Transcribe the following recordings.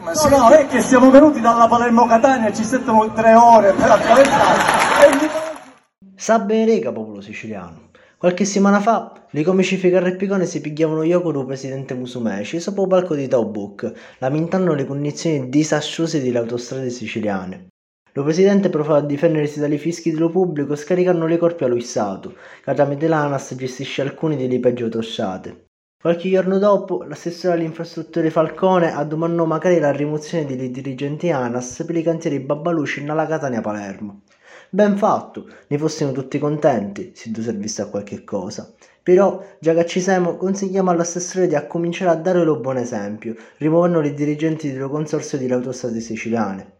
Ma no, no, è che siamo venuti dalla Palermo-Catania ci sentono tre ore per attraversare. Sa bene rega popolo siciliano. Qualche settimana fa, i comici Ficarra e Picone si pigliavano Yoko del presidente Musumeci sopra il palco di Taubuk, lamentando le condizioni disastrose delle autostrade siciliane. Lo presidente provava a difendersi dai fischi dello pubblico scaricando le colpe allo Stato, che tramite l'ANAS gestisce alcune delle peggio autostrade. Qualche giorno dopo, l'assessore alle Falcone ha domandò magari la rimozione dei dirigenti ANAS per i cantieri Babbaluci nella Catania Palermo. Ben fatto, ne fossimo tutti contenti, se tu servisse a qualche cosa. Però, già che ci siamo, consigliamo all'assessore di cominciare a dare lo buon esempio, rimuovendo i dirigenti del consorzio delle autostrade siciliane.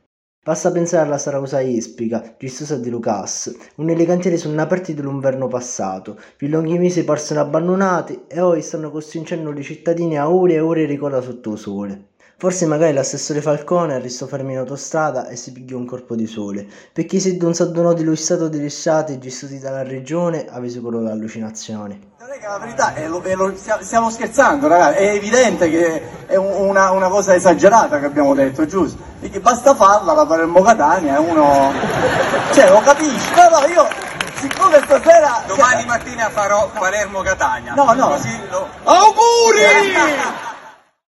Basta pensare alla Sarausa Ispica, gistosa di Lucas, un elegantiere sono aperti dell'inverno passato, più lunghi mesi parsero abbandonati e ora stanno costringendo i cittadini a ore e ore di coda sotto sole. Forse magari l'assessore Falcone restò fermo in autostrada e si pigliò un corpo di sole, perché se non s'addonò di lui stato degli stati gestiti dalla regione avesse quello è che la verità è lo, è lo, stiamo scherzando, ragazzi, è evidente che è una, una cosa esagerata che abbiamo detto, giusto? Perché basta farla la Palermo Catania e uno... cioè lo capisci, no no io... Siccome stasera... Domani mattina farò Palermo Catania. No, no. Così lo... Auguri!